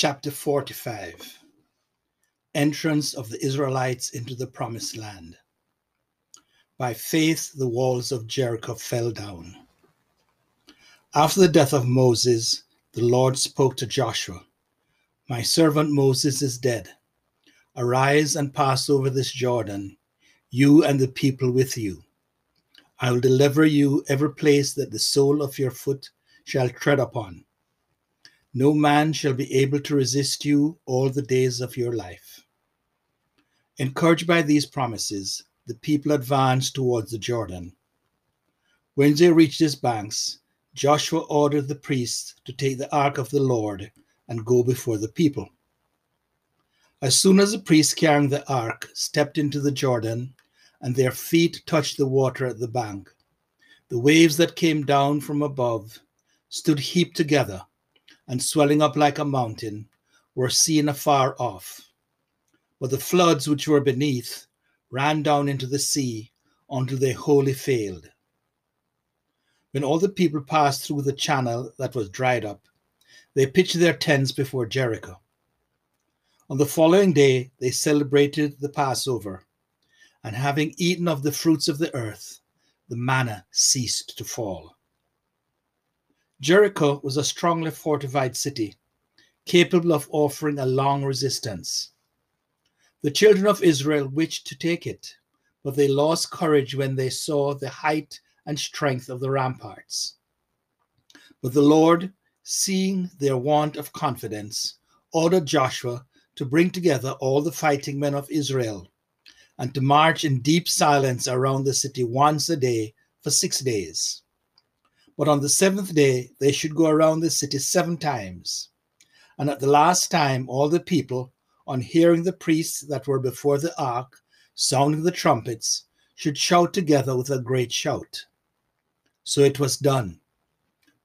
Chapter 45 Entrance of the Israelites into the Promised Land. By faith, the walls of Jericho fell down. After the death of Moses, the Lord spoke to Joshua My servant Moses is dead. Arise and pass over this Jordan, you and the people with you. I will deliver you every place that the sole of your foot shall tread upon no man shall be able to resist you all the days of your life. Encouraged by these promises, the people advanced towards the Jordan. When they reached its banks, Joshua ordered the priests to take the ark of the Lord and go before the people. As soon as the priests carrying the ark stepped into the Jordan and their feet touched the water at the bank, the waves that came down from above stood heaped together and swelling up like a mountain were seen afar off. But the floods which were beneath ran down into the sea until they wholly failed. When all the people passed through the channel that was dried up, they pitched their tents before Jericho. On the following day, they celebrated the Passover, and having eaten of the fruits of the earth, the manna ceased to fall. Jericho was a strongly fortified city, capable of offering a long resistance. The children of Israel wished to take it, but they lost courage when they saw the height and strength of the ramparts. But the Lord, seeing their want of confidence, ordered Joshua to bring together all the fighting men of Israel and to march in deep silence around the city once a day for six days. But on the seventh day, they should go around the city seven times. And at the last time, all the people, on hearing the priests that were before the ark sounding the trumpets, should shout together with a great shout. So it was done.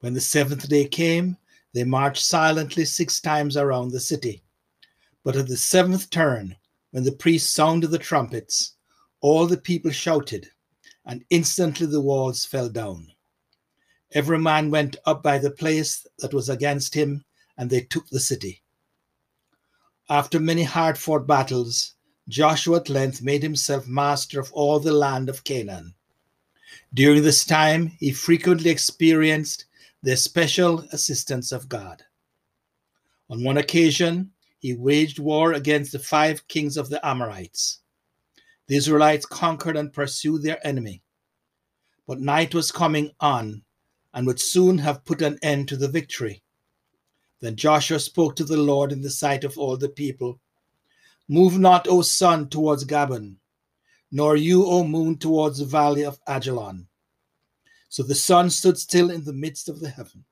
When the seventh day came, they marched silently six times around the city. But at the seventh turn, when the priests sounded the trumpets, all the people shouted, and instantly the walls fell down. Every man went up by the place that was against him, and they took the city. After many hard fought battles, Joshua at length made himself master of all the land of Canaan. During this time, he frequently experienced the special assistance of God. On one occasion, he waged war against the five kings of the Amorites. The Israelites conquered and pursued their enemy. But night was coming on and would soon have put an end to the victory. Then Joshua spoke to the Lord in the sight of all the people Move not, O sun, towards Gabaon, nor you, O moon, towards the valley of Ajalon. So the sun stood still in the midst of the heaven.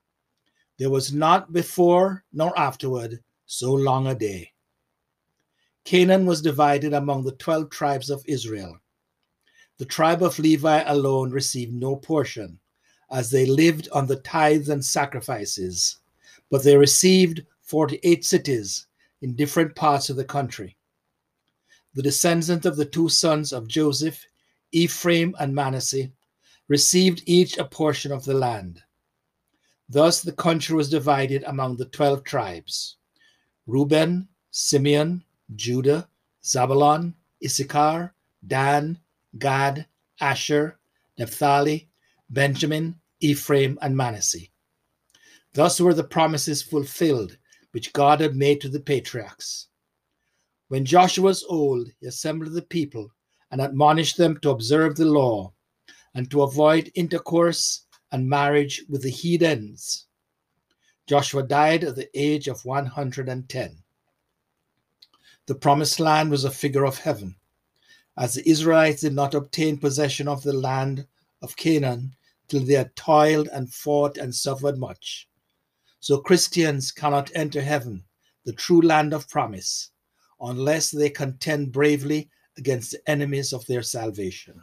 There was not before nor afterward so long a day. Canaan was divided among the twelve tribes of Israel. The tribe of Levi alone received no portion as they lived on the tithes and sacrifices, but they received 48 cities in different parts of the country. The descendants of the two sons of Joseph, Ephraim and Manasseh, received each a portion of the land. Thus the country was divided among the 12 tribes Reuben, Simeon, Judah, Zabulon, Issachar, Dan, Gad, Asher, Naphtali, Benjamin, Ephraim, and Manasseh. Thus were the promises fulfilled which God had made to the patriarchs. When Joshua was old, he assembled the people and admonished them to observe the law and to avoid intercourse and marriage with the heathens. Joshua died at the age of 110. The promised land was a figure of heaven. As the Israelites did not obtain possession of the land of Canaan till they had toiled and fought and suffered much. So Christians cannot enter heaven, the true land of promise, unless they contend bravely against the enemies of their salvation.